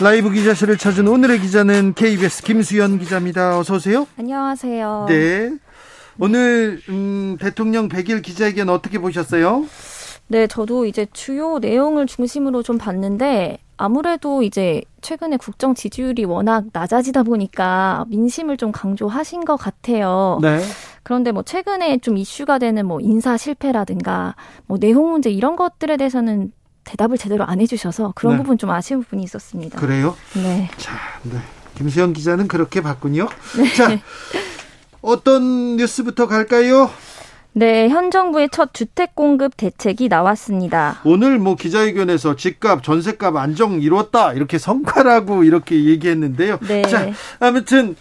라이브 기자실을 찾은 오늘의 기자는 KBS 김수연 기자입니다. 어서 오세요. 안녕하세요. 네. 오늘 음, 대통령 100일 기자회견 어떻게 보셨어요? 네, 저도 이제 주요 내용을 중심으로 좀 봤는데 아무래도 이제 최근에 국정 지지율이 워낙 낮아지다 보니까 민심을 좀 강조하신 것 같아요. 네. 그런데 뭐 최근에 좀 이슈가 되는 뭐 인사 실패라든가 뭐 내용 문제 이런 것들에 대해서는 대답을 제대로 안 해주셔서 그런 네. 부분 좀 아쉬운 부분이 있었습니다. 그래요? 네. 자, 네. 김수현 기자는 그렇게 봤군요. 자, 어떤 뉴스부터 갈까요? 네, 현 정부의 첫 주택 공급 대책이 나왔습니다. 오늘 뭐 기자회견에서 집값, 전세값 안정 이뤘다 이렇게 성과라고 이렇게 얘기했는데요. 네. 자, 아무튼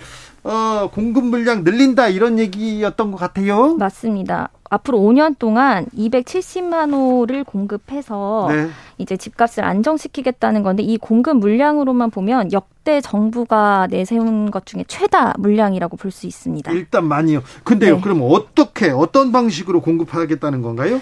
어, 공급 물량 늘린다 이런 얘기였던 것 같아요. 맞습니다. 앞으로 5년 동안 270만 호를 공급해서 네. 이제 집값을 안정시키겠다는 건데 이 공급 물량으로만 보면 역대 정부가 내세운 것 중에 최다 물량이라고 볼 수 있습니다. 일단 많이요. 근데요, 네. 그럼 어떻게 어떤 방식으로 공급하겠다는 건가요?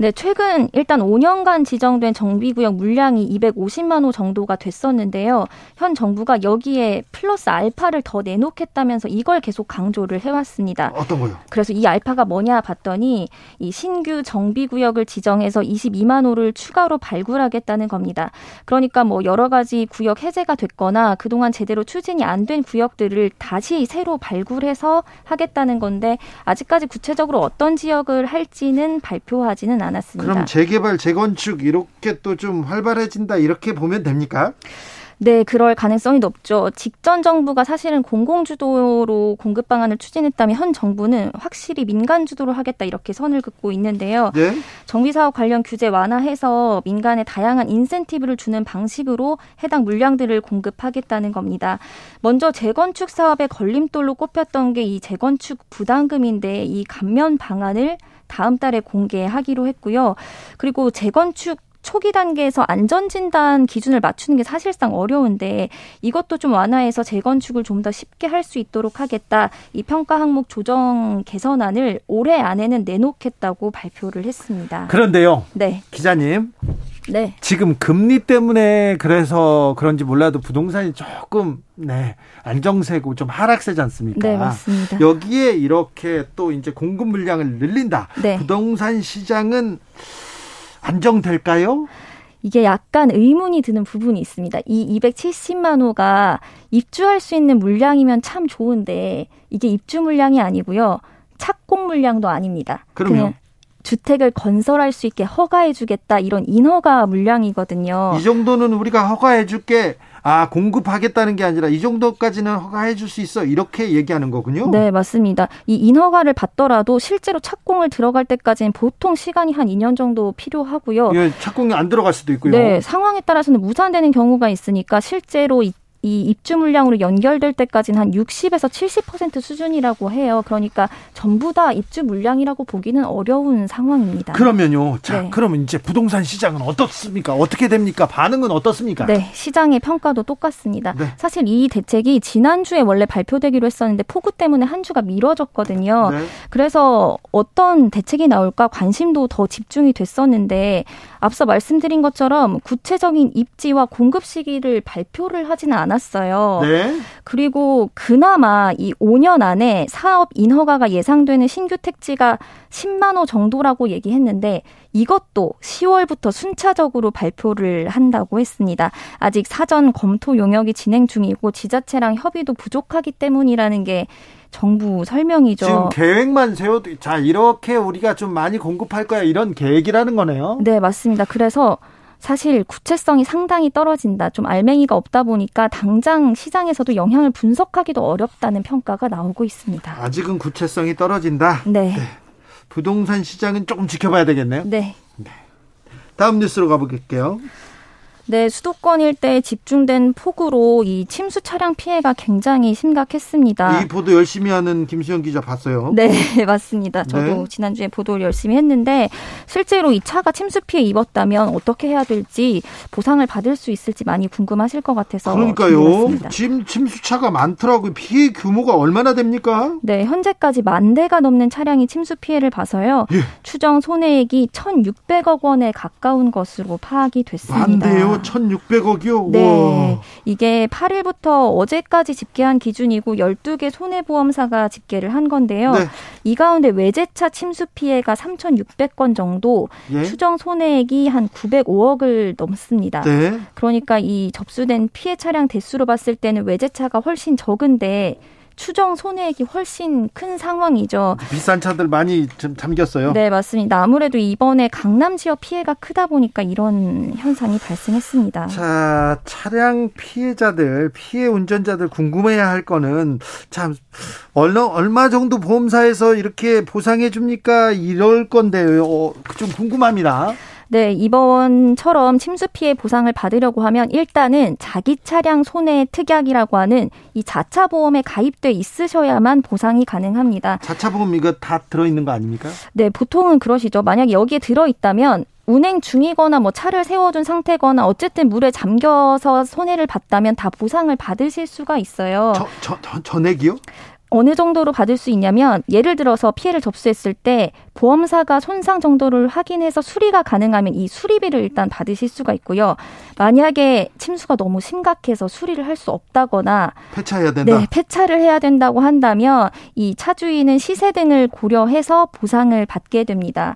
네, 최근 일단 5년간 지정된 정비구역 물량이 250만 호 정도가 됐었는데요. 현 정부가 여기에 플러스 알파를 더 내놓겠다면서 이걸 계속 강조를 해왔습니다. 어떤 거요? 그래서 이 알파가 뭐냐 봤더니 이 신규 정비구역을 지정해서 22만 호를 추가로 발굴하겠다는 겁니다. 그러니까 뭐 여러 가지 구역 해제가 됐거나 그동안 제대로 추진이 안 된 구역들을 다시 새로 발굴해서 하겠다는 건데 아직까지 구체적으로 어떤 지역을 할지는 발표하지는 않 았습니다. 그럼 재개발, 재건축 이렇게 또 좀 활발해진다 이렇게 보면 됩니까? 네, 그럴 가능성이 높죠. 직전 정부가 사실은 공공주도로 공급 방안을 추진했다면 현 정부는 확실히 민간 주도로 하겠다 이렇게 선을 긋고 있는데요. 네. 정비사업 관련 규제 완화해서 민간에 다양한 인센티브를 주는 방식으로 해당 물량들을 공급하겠다는 겁니다. 먼저 재건축 사업의 걸림돌로 꼽혔던 게 이 재건축 부담금인데 이 감면 방안을 다음 달에 공개하기로 했고요. 그리고 재건축 초기 단계에서 안전진단 기준을 맞추는 게 사실상 어려운데 이것도 좀 완화해서 재건축을 좀 더 쉽게 할 수 있도록 하겠다. 이 평가 항목 조정 개선안을 올해 안에는 내놓겠다고 발표를 했습니다. 그런데요, 네, 기자님. 네. 지금 금리 때문에 그래서 그런지 몰라도 부동산이 조금 네 안정세고 좀 하락세지 않습니까? 네, 맞습니다. 여기에 이렇게 또 이제 공급 물량을 늘린다. 네. 부동산 시장은 안정될까요? 이게 약간 의문이 드는 부분이 있습니다. 이 270만 호가 입주할 수 있는 물량이면 참 좋은데 이게 입주 물량이 아니고요. 착공 물량도 아닙니다. 그럼요. 주택을 건설할 수 있게 허가해 주겠다 이런 인허가 물량이거든요. 이 정도는 우리가 허가해 줄게. 아, 공급하겠다는 게 아니라 이 정도까지는 허가해 줄 수 있어. 이렇게 얘기하는 거군요. 네, 맞습니다. 이 인허가를 받더라도 실제로 착공을 들어갈 때까지는 보통 시간이 한 2년 정도 필요하고요. 예, 착공이 안 들어갈 수도 있고요. 네, 상황에 따라서는 무산되는 경우가 있으니까 실제로 이, 이 입주 물량으로 연결될 때까지는 한 60에서 70% 수준이라고 해요. 그러니까 전부 다 입주 물량이라고 보기는 어려운 상황입니다. 그러면요. 자, 네. 그러면 이제 부동산 시장은 어떻습니까? 어떻게 됩니까? 반응은 어떻습니까? 네, 시장의 평가도 똑같습니다. 네. 사실 이 대책이 지난주에 원래 발표되기로 했었는데 폭우 때문에 한 주가 미뤄졌거든요. 네. 그래서 어떤 대책이 나올까 관심도 더 집중이 됐었는데 앞서 말씀드린 것처럼 구체적인 입지와 공급 시기를 발표를 하지는 않 았어요. 네. 그리고 그나마 이 5년 안에 사업 인허가가 예상되는 신규 택지가 10만 호 정도라고 얘기했는데 이것도 10월부터 순차적으로 발표를 한다고 했습니다. 아직 사전 검토 용역이 진행 중이고 지자체랑 협의도 부족하기 때문이라는 게 정부 설명이죠. 지금 계획만 세워도 자, 이렇게 우리가 좀 많이 공급할 거야. 이런 계획이라는 거네요. 네, 맞습니다. 그래서 사실 구체성이 상당히 떨어진다. 좀 알맹이가 없다 보니까 당장 시장에서도 영향을 분석하기도 어렵다는 평가가 나오고 있습니다. 아직은 구체성이 떨어진다. 네. 부동산 시장은 조금 지켜봐야 되겠네요. 네. 다음 뉴스로 가볼게요. 네, 수도권 일대에 집중된 폭우로 이 침수 차량 피해가 굉장히 심각했습니다. 이 보도 열심히 하는 김수영 기자 봤어요. 네, 맞습니다. 저도 네. 지난주에 보도를 열심히 했는데 실제로 이 차가 침수 피해 입었다면 어떻게 해야 될지 보상을 받을 수 있을지 많이 궁금하실 것 같아서 그러니까요. 지금 침수 차가 많더라고요. 피해 규모가 얼마나 됩니까? 네, 현재까지 만 대가 넘는 차량이 침수 피해를 봐서요. 예. 추정 손해액이 1,600억 원에 가까운 것으로 파악이 됐습니다. 만 대요? 1,600억이요? 네. 와. 이게 8일부터 어제까지 집계한 기준이고 12개 손해보험사가 집계를 한 건데요. 네. 이 가운데 외제차 침수 피해가 3,600건 정도, 예? 추정 손해액이 한 905억을 넘습니다. 네. 그러니까 이 접수된 피해 차량 대수로 봤을 때는 외제차가 훨씬 적은데 추정 손해액이 훨씬 큰 상황이죠. 비싼 차들 많이 좀 잠겼어요. 네, 맞습니다. 아무래도 이번에 강남 지역 피해가 크다 보니까 이런 현상이 발생했습니다. 자, 차량 피해자들, 피해 운전자들 궁금해야 할 거는 참 얼마 얼마 정도 보험사에서 이렇게 보상해 줍니까? 이럴 건데요. 어, 좀 궁금합니다. 네, 이번처럼 침수 피해 보상을 받으려고 하면 일단은 자기 차량 손해 특약이라고 하는 이 자차 보험에 가입돼 있으셔야만 보상이 가능합니다. 자차 보험 이거 다 들어 있는 거 아닙니까? 네, 보통은 그러시죠. 만약 여기에 들어 있다면 운행 중이거나 뭐 차를 세워둔 상태거나 어쨌든 물에 잠겨서 손해를 봤다면 다 보상을 받으실 수가 있어요. 저, 저, 저 전액이요? 어느 정도로 받을 수 있냐면 예를 들어서 피해를 접수했을 때 보험사가 손상 정도를 확인해서 수리가 가능하면 이 수리비를 일단 받으실 수가 있고요. 만약에 침수가 너무 심각해서 수리를 할 수 없다거나 폐차해야 된다. 네, 폐차를 해야 된다고 한다면 이 차주인은 시세 등을 고려해서 보상을 받게 됩니다.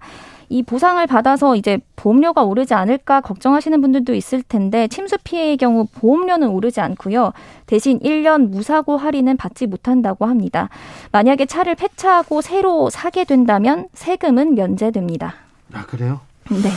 이 보상을 받아서 이제 보험료가 오르지 않을까 걱정하시는 분들도 있을 텐데 침수 피해의 경우 보험료는 오르지 않고요. 대신 1년 무사고 할인은 받지 못한다고 합니다. 만약에 차를 폐차하고 새로 사게 된다면 세금은 면제됩니다. 아, 그래요? 네.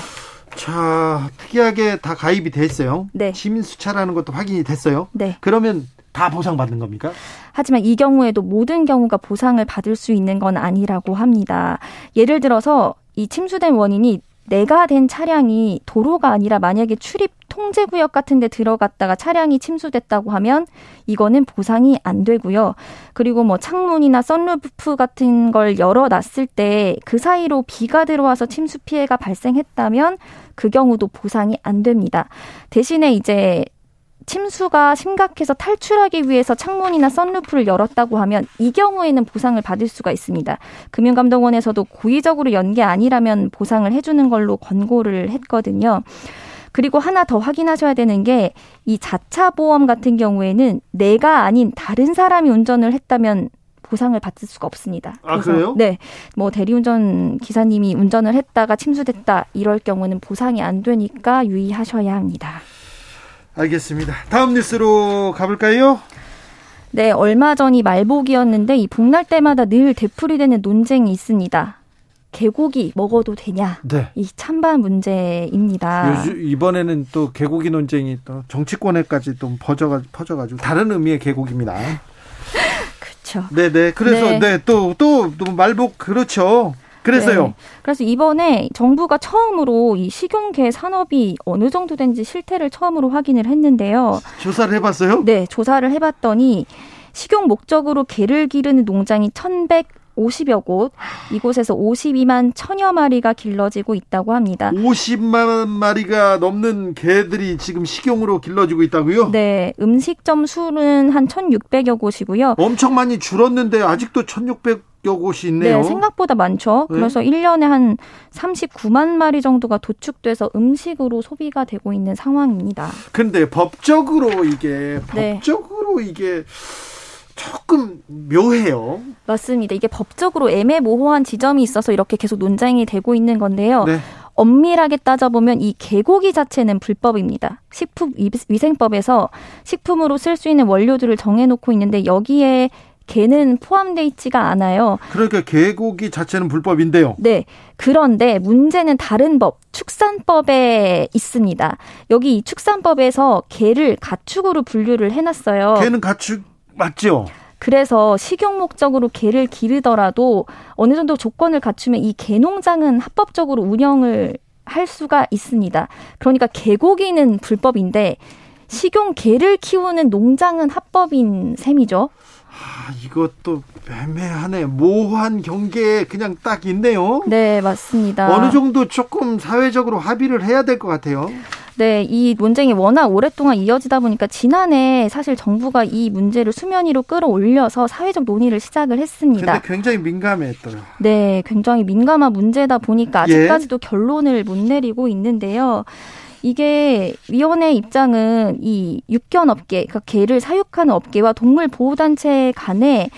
자, 특이하게 다 가입이 됐어요. 네. 침수차라는 것도 확인이 됐어요. 네. 그러면 다 보상받는 겁니까? 하지만 이 경우에도 모든 경우가 보상을 받을 수 있는 건 아니라고 합니다. 예를 들어서 이 침수된 원인이 내가 된 차량이 도로가 아니라 만약에 출입 통제 구역 같은 데 들어갔다가 차량이 침수됐다고 하면 이거는 보상이 안 되고요. 그리고 뭐 창문이나 썬루프 같은 걸 열어 놨을 때 그 사이로 비가 들어와서 침수 피해가 발생했다면 그 경우도 보상이 안 됩니다. 대신에 이제 침수가 심각해서 탈출하기 위해서 창문이나 썬루프를 열었다고 하면 이 경우에는 보상을 받을 수가 있습니다. 금융감독원에서도 고의적으로 연 게 아니라면 보상을 해주는 걸로 권고를 했거든요. 그리고 하나 더 확인하셔야 되는 게 이 자차 보험 같은 경우에는 내가 아닌 다른 사람이 운전을 했다면 보상을 받을 수가 없습니다. 아, 그래요? 네. 뭐 대리운전 기사님이 운전을 했다가 침수됐다 이럴 경우는 보상이 안 되니까 유의하셔야 합니다. 알겠습니다. 다음 뉴스로 가볼까요? 네, 얼마 전이 말복이었는데 이 복날 때마다 늘 되풀이되는 논쟁이 있습니다. 개고기 먹어도 되냐? 네. 이 찬반 문제입니다. 요즘 이번에는 또 개고기 논쟁이 또 정치권에까지 또 퍼져가 퍼져가지고 다른 의미의 개고기입니다. 그렇죠. 네네. 그래서 네 또또또 네, 또, 또 말복 그렇죠. 그래서요. 네. 그래서 이번에 정부가 처음으로 이 식용개 산업이 어느 정도 된지 실태를 처음으로 확인을 했는데요. 조사를 해봤어요? 네, 조사를 해봤더니 식용 목적으로 개를 기르는 농장이 1,100 50여 곳, 이곳에서 52만 천여 마리가 길러지고 있다고 합니다. 50만 마리가 넘는 개들이 지금 식용으로 길러지고 있다고요? 네, 음식점 수는 한 1,600여 곳이고요. 엄청 많이 줄었는데 아직도 1,600여 곳이 있네요. 네, 생각보다 많죠. 네. 그래서 1년에 한 39만 마리 정도가 도축돼서 음식으로 소비가 되고 있는 상황입니다. 근데 법적으로 이게 네. 법적으로 네. 이게 조금 묘해요. 맞습니다. 이게 법적으로 애매모호한 지점이 있어서 이렇게 계속 논쟁이 되고 있는 건데요. 네. 엄밀하게 따져보면 이 개고기 자체는 불법입니다. 식품위생법에서 식품으로 쓸 수 있는 원료들을 정해놓고 있는데 여기에 개는 포함돼 있지가 않아요. 그러니까 개고기 자체는 불법인데요. 네. 그런데 문제는 다른 법, 축산법에 있습니다. 여기 이 축산법에서 개를 가축으로 분류를 해놨어요. 개는 가축 맞죠? 그래서 식용 목적으로 개를 기르더라도 어느 정도 조건을 갖추면 이 개농장은 합법적으로 운영을 할 수가 있습니다. 그러니까 개고기는 불법인데 식용 개를 키우는 농장은 합법인 셈이죠. 아, 이것도 애매하네. 모호한 경계에 그냥 딱 있네요. 네, 맞습니다. 어느 정도 조금 사회적으로 합의를 해야 될 것 같아요. 네, 이 논쟁이 워낙 오랫동안 이어지다 보니까 지난해 사실 정부가 이 문제를 수면 위로 끌어올려서 사회적 논의를 시작을 했습니다. 근데 굉장히 민감했더요. 네, 굉장히 민감한 문제다 보니까 예. 아직까지도 예. 결론을 못 내리고 있는데요. 이게 위원회 입장은 이 육견 업계, 그러니까 개를 사육하는 업계와 동물 보호 단체 간에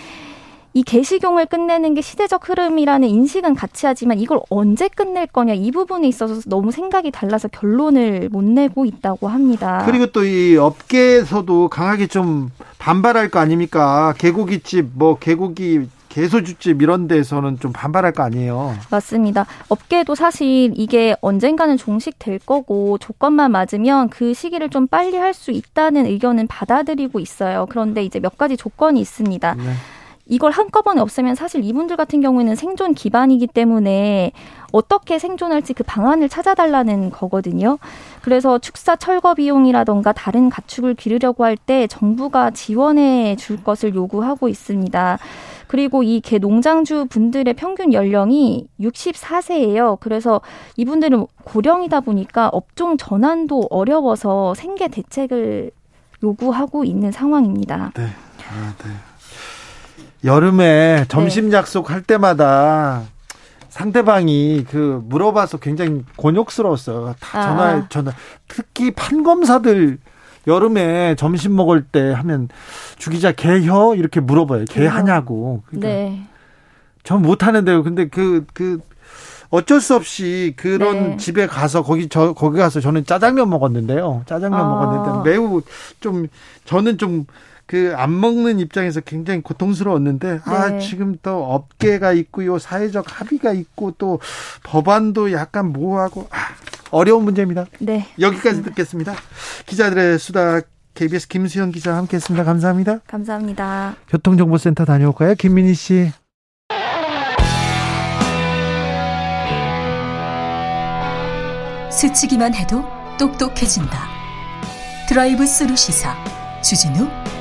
이 개식용을 끝내는 게 시대적 흐름이라는 인식은 같이 하지만 이걸 언제 끝낼 거냐 이 부분에 있어서 너무 생각이 달라서 결론을 못 내고 있다고 합니다. 그리고 또 이 업계에서도 강하게 좀 반발할 거 아닙니까? 개고기집 뭐 개고기 개소주집 이런 데서는 좀 반발할 거 아니에요. 맞습니다. 업계도 사실 이게 언젠가는 종식될 거고 조건만 맞으면 그 시기를 좀 빨리 할 수 있다는 의견은 받아들이고 있어요. 그런데 이제 몇 가지 조건이 있습니다. 네. 이걸 한꺼번에 없애면 사실 이분들 같은 경우에는 생존 기반이기 때문에 어떻게 생존할지 그 방안을 찾아달라는 거거든요. 그래서 축사 철거 비용이라던가 다른 가축을 기르려고 할 때 정부가 지원해 줄 것을 요구하고 있습니다. 그리고 이 개 농장주 분들의 평균 연령이 64세예요. 그래서 이분들은 고령이다 보니까 업종 전환도 어려워서 생계 대책을 요구하고 있는 상황입니다. 네. 아, 네. 여름에 점심 네. 약속 할 때마다 상대방이 그 물어봐서 굉장히 곤욕스러웠어요. 다 전화 아. 전화 특히 판검사들 여름에 점심 먹을 때 하면 주기자 개혀 이렇게 물어봐요. 개 하냐고. 그러니까 네. 전 못하는데요. 근데 그, 그, 어쩔 수 없이 그런 네. 집에 가서 거기 저 거기 가서 저는 짜장면 먹었는데요. 짜장면 아. 먹었는데 매우 좀 저는 좀 그 안 먹는 입장에서 굉장히 고통스러웠는데 아, 네. 아 지금 또 업계가 있고요 사회적 합의가 있고 또 법안도 약간 모호하고 아, 어려운 문제입니다. 네. 여기까지 듣겠습니다. 기자들의 수다 KBS 김수현 기자 함께했습니다. 감사합니다. 감사합니다. 교통정보센터 다녀올까요, 김민희 씨? 스치기만 해도 똑똑해진다. 드라이브 스루 시사 주진우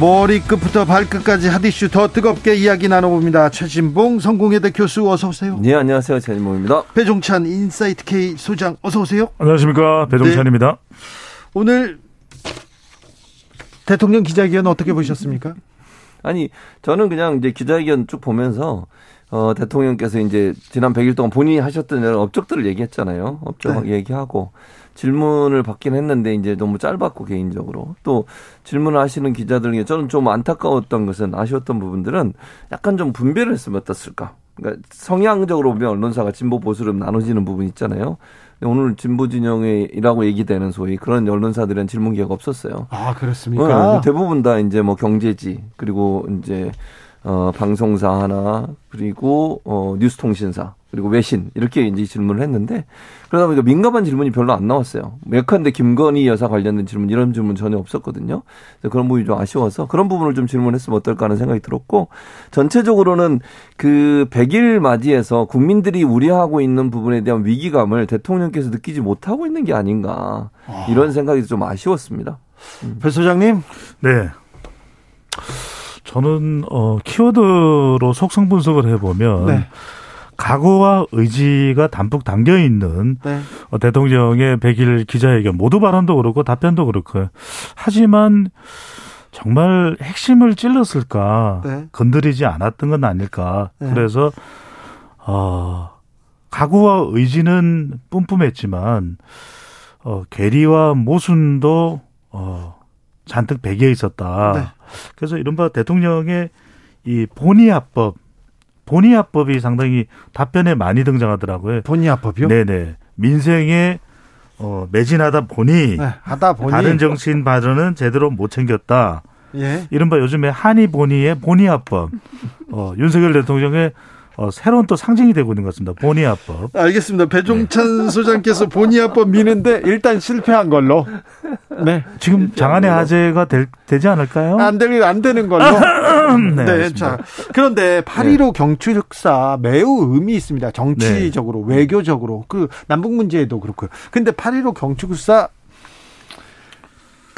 머리끝부터 발끝까지 핫이슈 더 뜨겁게 이야기 나눠봅니다. 최진봉 성공회대 교수 어서 오세요. 네 안녕하세요 최진봉입니다. 배종찬 인사이트 K 소장 어서 오세요. 안녕하십니까 배종찬입니다. 네. 오늘 대통령 기자회견 어떻게 보셨습니까? 아니 저는 그냥 이제 기자회견 쭉 보면서 어, 대통령께서 이제 지난 100일 동안 본인이 하셨던 여러 업적들을 얘기했잖아요. 업적 네. 얘기하고 질문을 받긴 했는데 이제 너무 짧았고 개인적으로 또 질문을 하시는 기자들에게 저는 좀 안타까웠던 것은 아쉬웠던 부분들은 약간 좀 분별을 했으면 어떻을까. 그러니까 성향적으로 보면 언론사가 진보 보수로 나눠지는 부분 있잖아요. 오늘 진보 진영이라고 얘기되는 소위 그런 언론사들은 질문 기회가 없었어요. 아 그렇습니까? 네, 대부분 다 이제 뭐 경제지 그리고 이제 어, 방송사 하나, 그리고, 어, 뉴스통신사, 그리고 외신, 이렇게 이제 질문을 했는데, 그러다 보니까 민감한 질문이 별로 안 나왔어요. 예컨대 김건희 여사 관련된 질문, 이런 질문 전혀 없었거든요. 그런 부분이 좀 아쉬워서 그런 부분을 좀 질문했으면 어떨까 하는 생각이 들었고, 전체적으로는 그 100일 맞이해서 국민들이 우려하고 있는 부분에 대한 위기감을 대통령께서 느끼지 못하고 있는 게 아닌가, 이런 생각이 좀 아쉬웠습니다. 음. 배 소장님? 네. 저는 어 키워드로 속성 분석을 해보면 네. 각오와 의지가 담뿍 담겨 있는 네. 어, 대통령의 백일 기자회견 모두 발언도 그렇고 답변도 그렇고 하지만 정말 핵심을 찔렀을까 네. 건드리지 않았던 건 아닐까 네. 그래서 어 각오와 의지는 뿜뿜했지만 어 괴리와 모순도 어 잔뜩 배겨 있었다. 네. 그래서 이른바 대통령의 이 본의합법, 본의합법이 상당히 답변에 많이 등장하더라고요. 본의합법이요? 네네. 민생에 어, 매진하다 보니, 네, 하다 보니 다른 정치인 발언은 제대로 못 챙겼다. 예. 이른바 요즘에 한이 보니의 보니아법. 어, 윤석열 대통령의 어, 새로운 또 상징이 되고 있는 것 같습니다. 보니아법. 알겠습니다. 배종찬 네. 소장께서 보니아법 미는데 일단 실패한 걸로. 네. 지금 장안의 화제가 될, 되지 않을까요? 안 될, 안 되는 걸로. 네. 네 자. 그런데 8.15 네. 경축사 매우 의미 있습니다. 정치적으로, 네. 외교적으로. 그 남북 문제에도 그렇고요. 근데 8.15 경축사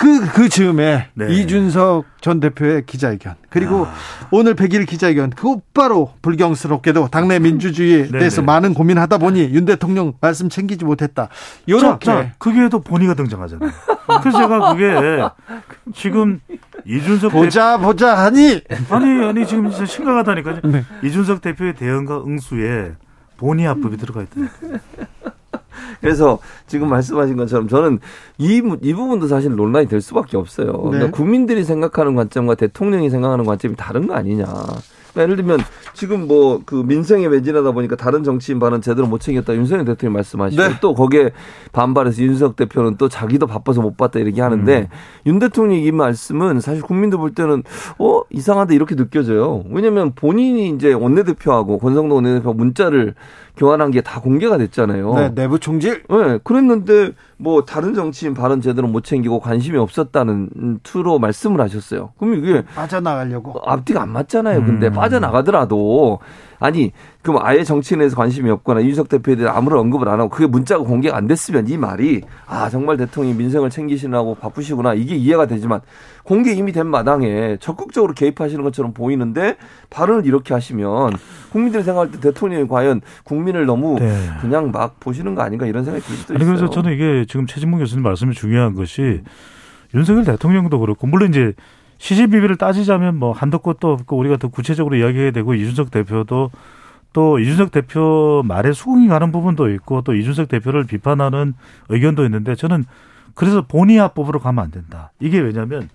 그, 그 즈음에 네. 이준석 전 대표의 기자회견. 그리고 아. 오늘 100일 기자회견. 곧바로 불경스럽게도 당내 민주주의에 네, 대해서 네. 많은 고민하다 보니 윤 대통령 말씀 챙기지 못했다. 요렇게. 그게도 본의가 등장하잖아요. 그래서 제가 그게 지금 이준석 보자 대표... 보자 하니 아니 아니 지금 진짜 심각하다니까요. 네. 이준석 대표의 대응과 응수에 본의 합법이 들어가 있다. 그래서 지금 말씀하신 것처럼 저는 이, 이 부분도 사실 논란이 될 수밖에 없어요. 네. 그러니까 국민들이 생각하는 관점과 대통령이 생각하는 관점이 다른 거 아니냐. 그러니까 예를 들면 지금 뭐 그 민생에 매진하다 보니까 다른 정치인 발언 제대로 못 챙겼다 윤석열 대통령이 말씀하시고 네. 또 거기에 반발해서 윤석 대표는 또 자기도 바빠서 못 봤다 이렇게 하는데 음. 윤 대통령이 이 말씀은 사실 국민들 볼 때는 어 이상하다 이렇게 느껴져요. 왜냐하면 본인이 이제 원내대표하고 권성동 원내대표 문자를 교환한 게 다 공개가 됐잖아요. 네, 내부 총질. 네, 그랬는데 뭐 다른 정치인 발언 제대로 못 챙기고 관심이 없었다는 투로 말씀을 하셨어요. 그럼 이게 빠져나가려고 앞뒤가 안 맞잖아요. 근데 음. 빠져나가더라도 아니 그럼 아예 정치인에서 관심이 없거나 이준석 대표에 대해 아무런 언급을 안 하고 그게 문자가 공개가 안 됐으면 이 말이 아 정말 대통령이 민생을 챙기시느라고 바쁘시구나 이게 이해가 되지만 공개 이미 된 마당에 적극적으로 개입하시는 것처럼 보이는데 발언을 이렇게 하시면 국민들이 생각할 때 대통령이 과연 국민을 너무 네. 그냥 막 보시는 거 아닌가 이런 생각이 들 수도 있어요. 그래서 저는 이게 지금 최진봉 교수님 말씀이 중요한 것이 윤석열 대통령도 그렇고 물론 이제 시시비비를 따지자면 뭐 한도 끝도 없고 우리가 더 구체적으로 이야기해야 되고 이준석 대표도 또 이준석 대표 말에 수긍이 가는 부분도 있고 또 이준석 대표를 비판하는 의견도 있는데 저는 그래서 본의 합법으로 가면 안 된다. 이게 왜냐면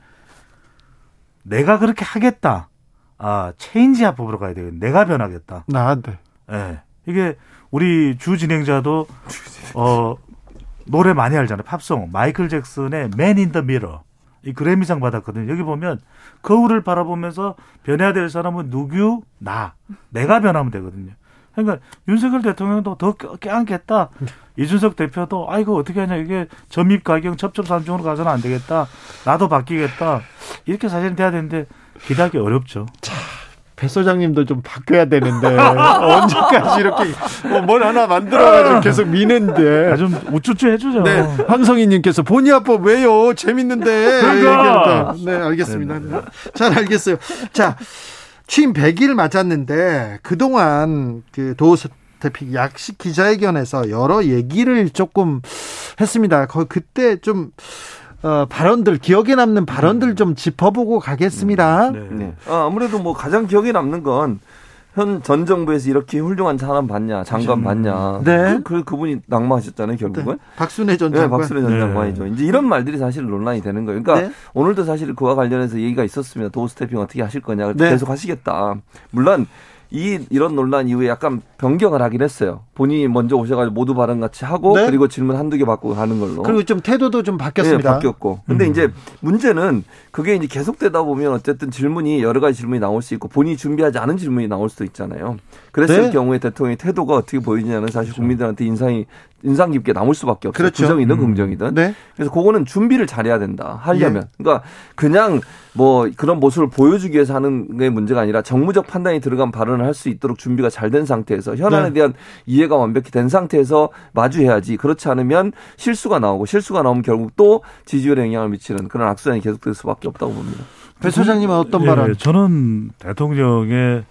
내가 그렇게 하겠다. 아, 체인지 합법으로 가야 되겠 내가 변하겠다. 나한테. 예. 네. 이게 우리 주 진행자도 어 노래 많이 알잖아요. 팝송. 마이클 잭슨의 Man in the Mirror. 이 그래미상 받았거든요. 여기 보면 거울을 바라보면서 변해야 될 사람은 누구? 나. 내가 변하면 되거든요. 그러니까 윤석열 대통령도 더 껴안겠다. 이준석 대표도 아이고 어떻게 하냐 이게 점입 가격 접점 삼중으로 가서는 안 되겠다. 나도 바뀌겠다. 이렇게 사실은 돼야 되는데 기대하기 어렵죠. 자, 배 소장님도 좀 바뀌어야 되는데 언제까지 이렇게 뭐뭘 하나 만들어가지고 계속 미는데 아, 좀 우쭈쭈 해주죠. 네, 황성희님께서 본의아법 왜요? 재밌는데. 그러니까. 네, 알겠습니다. 네네. 네. 잘 알겠어요. 자, 취임 100일 맞았는데 그동안 그 도스 대픽 약식 기자회견에서 여러 얘기를 조금 했습니다. 거 그때 좀 어, 발언들 기억에 남는 발언들 좀 짚어보고 가겠습니다. 네. 네. 아, 아무래도 뭐 가장 기억에 남는 건 현전 정부에서 이렇게 훌륭한 사람 봤냐, 장관 봤냐. 네. 그, 그 그분이 낙마하셨잖아요, 결국은. 네. 박순애 전 장관. 네, 박순애 전 네. 장관이죠. 이제 이런 말들이 사실 논란이 되는 거예요. 그러니까 네. 오늘도 사실 그와 관련해서 얘기가 있었습니다. 도스태핑 어떻게 하실 거냐. 네. 계속 하시겠다. 물론 이 이런 논란 이후에 약간 변경을 하긴 했어요. 본인이 먼저 오셔가지고 모두 발언 같이 하고 네? 그리고 질문 한두 개 받고 가는 걸로. 그리고 좀 태도도 좀 바뀌었습니다. 네, 바뀌었고. 근데 음. 이제 문제는 그게 이제 계속되다 보면 어쨌든 질문이 여러 가지 질문이 나올 수 있고 본인이 준비하지 않은 질문이 나올 수도 있잖아요. 그랬을 네? 경우에 대통령의 태도가 어떻게 보이느냐는 사실 그렇죠. 국민들한테 인상이 인상 깊게 남을 수밖에 없어요. 그렇죠. 부정이든 음. 긍정이든. 네? 그래서 그거는 준비를 잘해야 된다. 하려면. 예. 그러니까 그냥 뭐 그런 모습을 보여주기 위해서 하는 게 문제가 아니라 정무적 판단이 들어간 발언 을 할 수 있도록 준비가 잘 된 상태에서 현안에 네. 대한 이해가 완벽히 된 상태에서 마주해야지. 그렇지 않으면 실수가 나오고 실수가 나오면 결국 또 지지율에 영향을 미치는 그런 악순환이 계속될 수밖에 없다고 봅니다. 배 소장님은 어떤 예, 발언? 저는 대통령의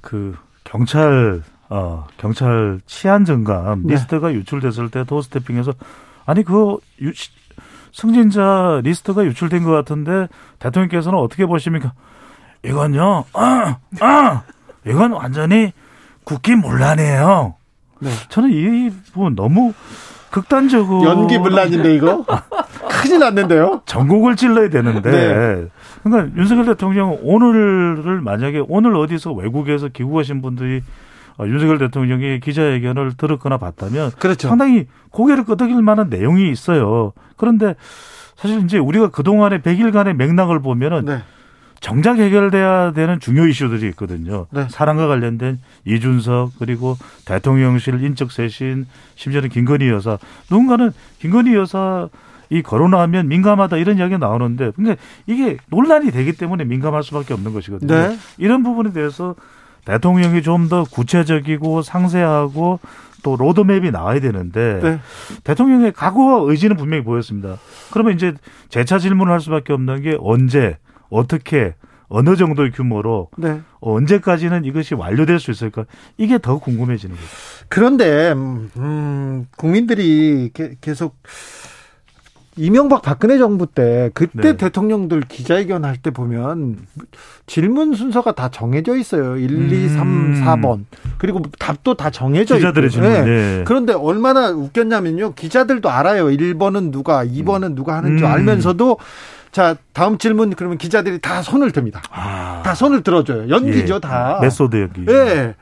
그 경찰 어 경찰 치안정감 네. 리스트가 유출됐을 때 도어스테핑에서 아니 그 유, 승진자 리스트가 유출된 것 같은데 대통령께서는 어떻게 보십니까? 이건요, 아, 아, 이건 완전히 국기 문란이에요. 네. 저는 이 부분 너무 극단적으로 연기 문란인데 이거 큰일 났는데요. 전국을 찔러야 되는데. 네. 그러니까 윤석열 대통령 오늘을 만약에 오늘 어디서 외국에서 귀국하신 분들이 어, 윤석열 대통령이 기자회견을 들었거나 봤다면 그렇죠. 상당히 고개를 끄덕일 만한 내용이 있어요. 그런데 사실 이제 우리가 그동안의 100일간의 맥락을 보면은 네. 정작 해결돼야 되는 중요 이슈들이 있거든요. 네. 사랑과 관련된 이준석 그리고 대통령실 인적 쇄신 심지어는 김건희 여사 누군가는 김건희 여사 이 거론하면 민감하다 이런 이야기가 나오는데 그러니까 이게 논란이 되기 때문에 민감할 수밖에 없는 것이거든요. 네. 이런 부분에 대해서 대통령이 좀 더 구체적이고 상세하고 또 로드맵이 나와야 되는데 네. 대통령의 각오와 의지는 분명히 보였습니다. 그러면 이제 재차 질문을 할 수밖에 없는 게 언제 어떻게 어느 정도의 규모로 네. 언제까지는 이것이 완료될 수 있을까 이게 더 궁금해지는 거죠. 그런데 음, 국민들이 계속 이명박 박근혜 정부 때 그때 네. 대통령들 기자회견 할 때 보면 질문 순서가 다 정해져 있어요. 1, 2, 3, 4번. 그리고 답도 다 정해져 기자들의 있고. 질문. 네. 네. 그런데 얼마나 웃겼냐면요. 기자들도 알아요. 1번은 누가, 2번은 음. 누가 하는 줄 음. 알면서도 자, 다음 질문 그러면 기자들이 다 손을 듭니다. 아. 다 손을 들어줘요. 연기죠, 예. 다. 메소드 연기. 예. 네.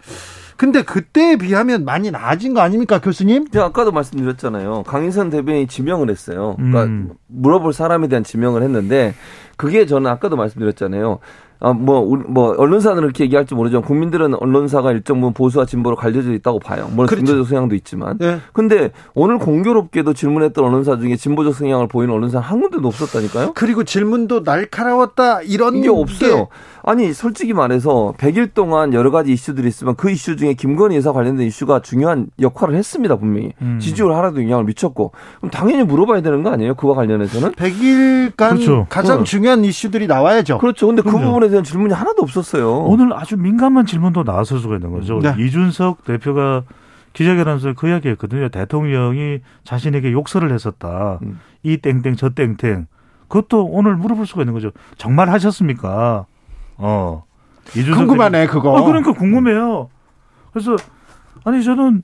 근데 그때에 비하면 많이 나아진 거 아닙니까, 교수님? 제가 아까도 말씀드렸잖아요. 강인선 대변인이 지명을 했어요. 그러니까 음. 물어볼 사람에 대한 지명을 했는데 그게 저는 아까도 말씀드렸잖아요. 아, 뭐, 뭐, 언론사는 이렇게 얘기할지 모르지만 국민들은 언론사가 일정 부분 보수와 진보로 갈려져 있다고 봐요. 물론 그렇죠. 진보적 성향도 있지만. 네. 근데 오늘 공교롭게도 질문했던 언론사 중에 진보적 성향을 보이는 언론사 한 군데도 없었다니까요? 그리고 질문도 날카로웠다 이런 게 없어요. 아니 솔직히 말해서 100일 동안 여러 가지 이슈들이 있으면 그 이슈 중에 김건희 여사 관련된 이슈가 중요한 역할을 했습니다 분명히 음. 지지율 하나도 영향을 미쳤고 그럼 당연히 물어봐야 되는 거 아니에요 그와 관련해서는 100일간 그렇죠. 가장 어. 중요한 이슈들이 나와야죠 그렇죠 근데 그 그럼요. 그 부분에 대한 질문이 하나도 없었어요 오늘 아주 민감한 질문도 나왔을 수가 있는 거죠 네. 이준석 대표가 기자회견하면서 그 이야기했거든요 대통령이 자신에게 욕설을 했었다 음. 이 땡땡 저 땡땡 그것도 오늘 물어볼 수가 있는 거죠 정말 하셨습니까 어. 궁금하네 그거. 어, 그러니까 궁금해요. 그래서 아니 저는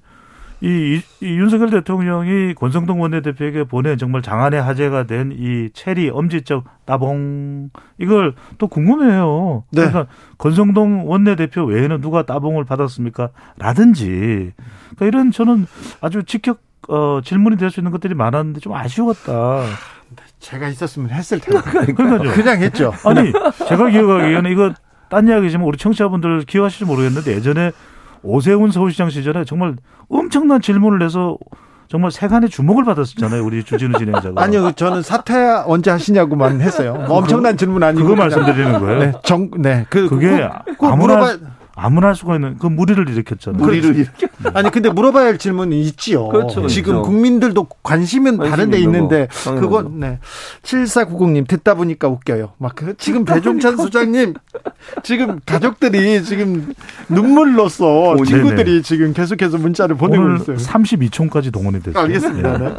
이, 이, 윤석열 대통령이 권성동 원내대표에게 보낸 정말 장안의 화제가 된 이 체리 엄지척 따봉 이걸 또 궁금해요. 네. 그러니까 권성동 원내대표 외에는 누가 따봉을 받았습니까? 라든지 그러니까 이런 저는 아주 직격 어, 질문이 될 수 있는 것들이 많았는데 좀 아쉬웠다. 제가 있었으면 했을 텐데. 그러니까요. 그냥 했죠. 아니, 제가 기억하기에는 이거 딴 이야기지만 우리 청취자분들 기억하실지 모르겠는데 예전에 오세훈 서울시장 시절에 정말 엄청난 질문을 해서 정말 세간의 주목을 받았었잖아요. 우리 주진우 진행자가. 아니요. 저는 사퇴 언제 하시냐고만 했어요. 뭐 엄청난 질문 아니고. 그거 말씀드리는 거예요? 네. 정, 네. 그, 그게 그, 아무나. 물어봐, 아무나 할 수가 있는 그 무리를 일으켰잖아요. 무리를 일으켰. 아니 근데 물어봐야 할 질문이 있지요. 그렇죠. 지금 그렇죠. 국민들도 관심은 다른 데 있는데 그건 네. 7490님 듣다 보니까 웃겨요. 막 그 지금 배종찬 소장님 지금 가족들이 지금 눈물로써 친구들이 네네. 지금 계속해서 문자를 보내고 있어요. 32촌까지 동원이 됐어요. 알겠습니다. 네.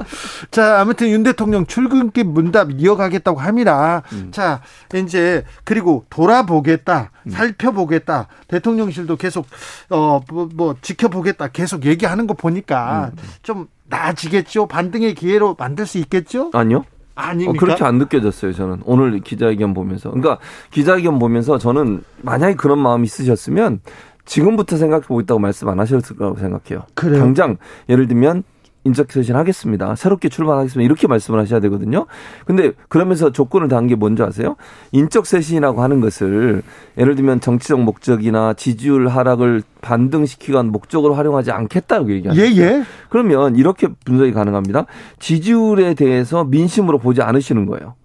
자, 아무튼 윤 대통령 출근길 문답 이어가겠다고 합니다. 음. 자, 이제 그리고 돌아보겠다. 음. 살펴보겠다. 대통령 실도 계속 어뭐 뭐 지켜보겠다. 계속 얘기하는 거 보니까 음. 좀 나아지겠죠. 반등의 기회로 만들 수 있겠죠? 아니요. 아닙니까? 어, 그렇게 안 느껴졌어요, 저는. 오늘 기자회견 보면서. 그러니까 기자회견 보면서 저는 만약에 그런 마음이 있으셨으면 지금부터 생각해 보고 있다고 말씀 안 하셨을 거라고 생각해요. 그래요? 당장 예를 들면 인적쇄신 하겠습니다. 새롭게 출발하겠습니다. 이렇게 말씀을 하셔야 되거든요. 근데 그러면서 조건을 단 게 뭔지 아세요? 인적쇄신이라고 하는 것을 예를 들면 정치적 목적이나 지지율 하락을 반등시키기 위한 목적으로 활용하지 않겠다고 얘기하는 예, 예. 그러면 이렇게 분석이 가능합니다. 지지율에 대해서 민심으로 보지 않으시는 거예요.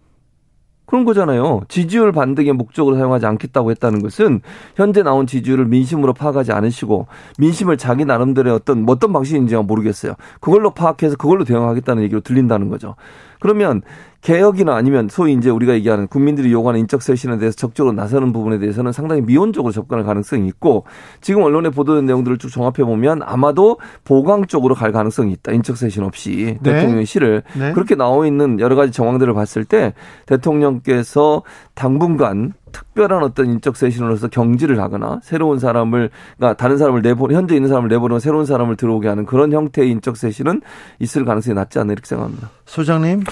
그런 거잖아요. 지지율 반등의 목적으로 사용하지 않겠다고 했다는 것은 현재 나온 지지율을 민심으로 파악하지 않으시고 민심을 자기 나름대로의 어떤 어떤 방식인지가 모르겠어요. 그걸로 파악해서 그걸로 대응하겠다는 얘기로 들린다는 거죠. 그러면 개혁이나 아니면 소위 이제 우리가 얘기하는 국민들이 요구하는 인적 쇄신에 대해서 적극적으로 나서는 부분에 대해서는 상당히 미온적으로 접근할 가능성이 있고 지금 언론에 보도된 내용들을 쭉 종합해 보면 아마도 보강 쪽으로 갈 가능성이 있다. 인적 쇄신 없이 네. 대통령실을 네. 그렇게 나와 있는 여러 가지 정황들을 봤을 때 대통령께서 당분간 특별한 어떤 인적 쇄신으로서 경질을 하거나 새로운 사람을 그러니까 다른 사람을 내보 현재 있는 사람을 내보내고 새로운 사람을 들어오게 하는 그런 형태의 인적 쇄신은 있을 가능성이 낮지 않나 이렇게 생각합니다. 소장님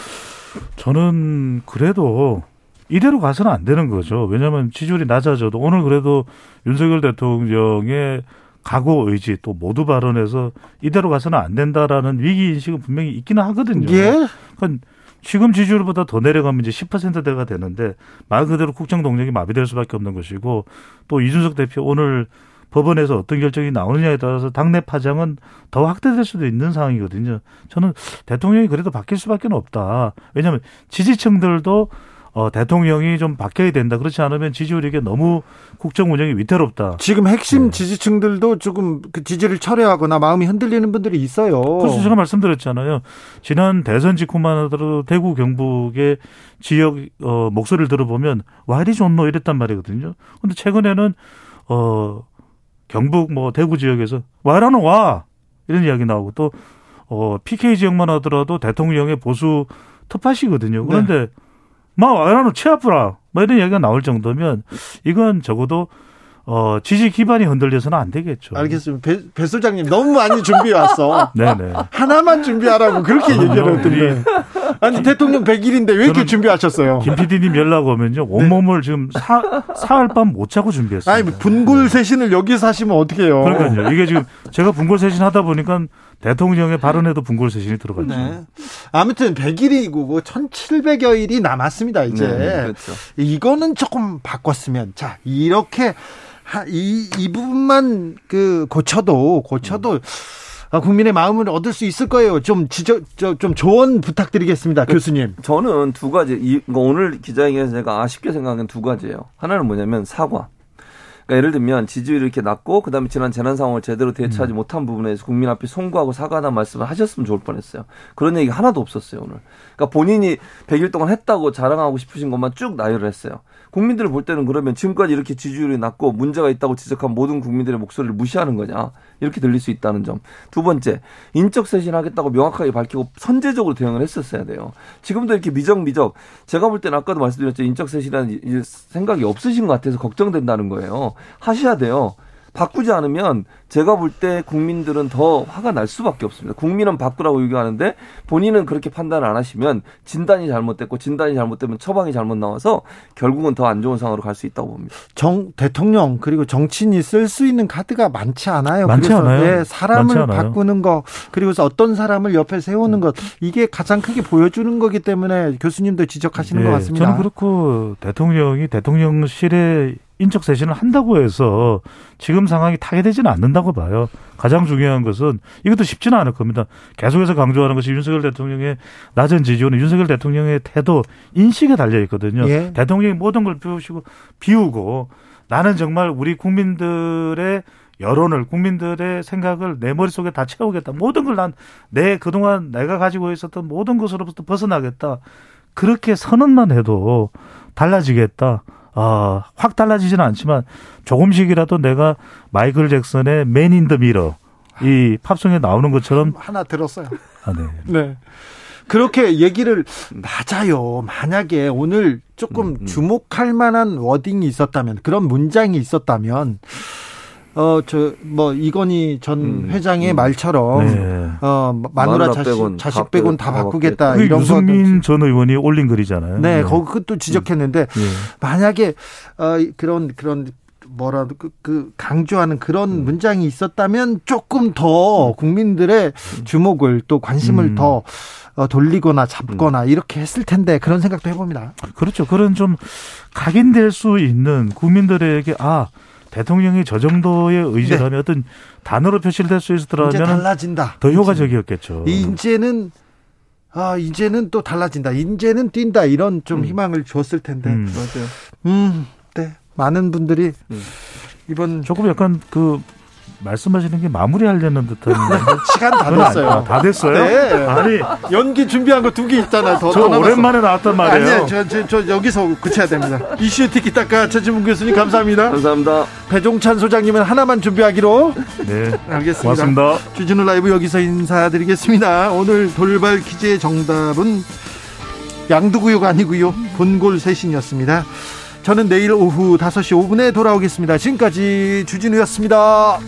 저는 그래도 이대로 가서는 안 되는 거죠. 왜냐하면 지지율이 낮아져도 오늘 그래도 윤석열 대통령의 각오 의지 또 모두 발언해서 이대로 가서는 안 된다라는 위기 인식은 분명히 있기는 하거든요. 예. 그건 지금 지지율보다 더 내려가면 이제 10%대가 되는데 말 그대로 국정 동력이 마비될 수밖에 없는 것이고 또 이준석 대표 오늘 법원에서 어떤 결정이 나오느냐에 따라서 당내 파장은 더 확대될 수도 있는 상황이거든요. 저는 대통령이 그래도 바뀔 수밖에 없다. 왜냐하면 지지층들도 어, 대통령이 좀 바뀌어야 된다. 그렇지 않으면 지지율에게 너무 국정 운영이 위태롭다. 지금 핵심 네. 지지층들도 조금 그 지지를 철회하거나 마음이 흔들리는 분들이 있어요. 그래서 제가 말씀드렸잖아요. 지난 대선 직후만 하더라도 대구 경북의 지역 어, 목소리를 들어보면 와이리 존노 이랬단 말이거든요. 근데 최근에는 어 경북 뭐 대구 지역에서 와이라는 와 이런 이야기 나오고 또 어, PK 지역만 하더라도 대통령의 보수 텃밭이거든요. 그런데 네. 막 와라노 치아프라 뭐 이런 얘기가 나올 정도면 이건 적어도 어, 지지 기반이 흔들려서는 안 되겠죠. 알겠습니다. 배, 배 소장님 너무 많이 준비해 왔어. 네네. 하나만 준비하라고 그렇게 얘기를 했더니. 아니, 대통령 100일인데 왜 이렇게 준비하셨어요? 김 PD님 연락 오면요. 네. 온몸을 네. 지금 사, 사흘 밤 못 자고 준비했어요. 아니, 분골쇄신을 여기서 하시면 어떡해요. 그러니까요. 이게 지금 제가 분골쇄신 하다 보니까 대통령의 발언에도 분골쇄신이 들어갔죠. 네. 아무튼 100일이고 뭐 1700여일이 남았습니다, 이제. 네, 그렇죠. 이거는 조금 바꿨으면. 자, 이렇게 이, 이 부분만 그 고쳐도 고쳐도 음. 국민의 마음을 얻을 수 있을 거예요. 좀 지적, 좀 조언 부탁드리겠습니다, 그, 교수님. 저는 두 가지. 이, 오늘 기자회견에서 제가 아쉽게 생각한 두 가지예요. 하나는 뭐냐면 사과. 그러니까 예를 들면 지지율이 이렇게 낮고 그다음에 지난 재난 상황을 제대로 대처하지 음. 못한 부분에서 국민 앞에 송구하고 사과하는 말씀을 하셨으면 좋을 뻔했어요. 그런 얘기가 하나도 없었어요 오늘. 그러니까 본인이 100일 동안 했다고 자랑하고 싶으신 것만 쭉 나열을 했어요. 국민들을 볼 때는 그러면 지금까지 이렇게 지지율이 낮고 문제가 있다고 지적한 모든 국민들의 목소리를 무시하는 거냐 이렇게 들릴 수 있다는 점. 두 번째 인적 쇄신하겠다고 명확하게 밝히고 선제적으로 대응을 했었어야 돼요. 지금도 이렇게 미적미적 제가 볼 때는 아까도 말씀드렸죠 인적 쇄신이라는 생각이 없으신 것 같아서 걱정된다는 거예요. 하셔야 돼요. 바꾸지 않으면 제가 볼 때 국민들은 더 화가 날 수밖에 없습니다. 국민은 바꾸라고 요구하는데 본인은 그렇게 판단을 안 하시면 진단이 잘못됐고 진단이 잘못되면 처방이 잘못 나와서 결국은 더 안 좋은 상황으로 갈 수 있다고 봅니다. 정 대통령 그리고 정치인이 쓸 수 있는 카드가 많지 않아요. 많지 않아요. 네, 사람을 많지 바꾸는 거 그리고서 어떤 사람을 옆에 세우는 것 이게 가장 크게 보여주는 거기 때문에 교수님도 지적하시는 네, 것 같습니다. 저는 그렇고 대통령이 대통령실에 인적 쇄신을 한다고 해서 지금 상황이 타개되지는 않는다고 봐요. 가장 중요한 것은 이것도 쉽지는 않을 겁니다. 계속해서 강조하는 것이 윤석열 대통령의 낮은 지지율은 윤석열 대통령의 태도 인식에 달려 있거든요. 예. 대통령이 모든 걸 비우시고 비우고 나는 정말 우리 국민들의 여론을 국민들의 생각을 내 머릿속에 다 채우겠다. 모든 걸 난 내 그동안 내가 가지고 있었던 모든 것으로부터 벗어나겠다. 그렇게 선언만 해도 달라지겠다. 어, 확 달라지지는 않지만 조금씩이라도 내가 마이클 잭슨의 Man in the Mirror 이 팝송에 나오는 것처럼 하나 들었어요. 아, 네. 네. 그렇게 얘기를 맞아요. 만약에 오늘 조금 음, 음. 주목할 만한 워딩이 있었다면 그런 문장이 있었다면 어, 저, 뭐, 이건희 전 음, 회장의 음. 말처럼, 네. 어, 마누라 자식, 빼곤 자식 빼곤 다, 다 바꾸겠다. 그 이런 유승민 전 의원이 올린 글이잖아요. 네, 네. 거기 그것도 지적했는데, 네. 만약에, 어, 그런, 그런, 뭐라 그, 그 강조하는 그런 음. 문장이 있었다면 조금 더 국민들의 주목을 또 관심을 음. 더 어, 돌리거나 잡거나 음. 이렇게 했을 텐데 그런 생각도 해봅니다. 그렇죠. 그런 좀 각인될 수 있는 국민들에게 아 대통령이 저 정도의 의지를 네. 어떤 단어로 표시를 될수 있었더라면 이제 달라진다. 더 효과적이었겠죠. 이제는 아 이제는 또 달라진다. 이제는 뛴다. 이런 좀 음. 희망을 줬을 텐데. 음. 맞아요. 음, 네. 많은 분들이 음. 이번 조금 약간 그 말씀하시는 게 마무리하려는 듯한 시간 다 됐어요. 아, 다 됐어요? 네. 아니 연기 준비한 거 두 개 있잖아요. 더, 저 더 오랜만에 나왔단 말이에요. 아니요, 저, 저, 저 여기서 그쳐야 됩니다. 이슈 티키타카 최지문 교수님 감사합니다. 감사합니다. 배종찬 소장님은 하나만 준비하기로. 네, 알겠습니다. 고맙습니다. 주진우 라이브 여기서 인사드리겠습니다. 오늘 돌발 퀴즈의 정답은 양두구육 아니고요. 본골 쇄신이었습니다. 저는 내일 오후 5시 5분에 돌아오겠습니다. 지금까지 주진우였습니다.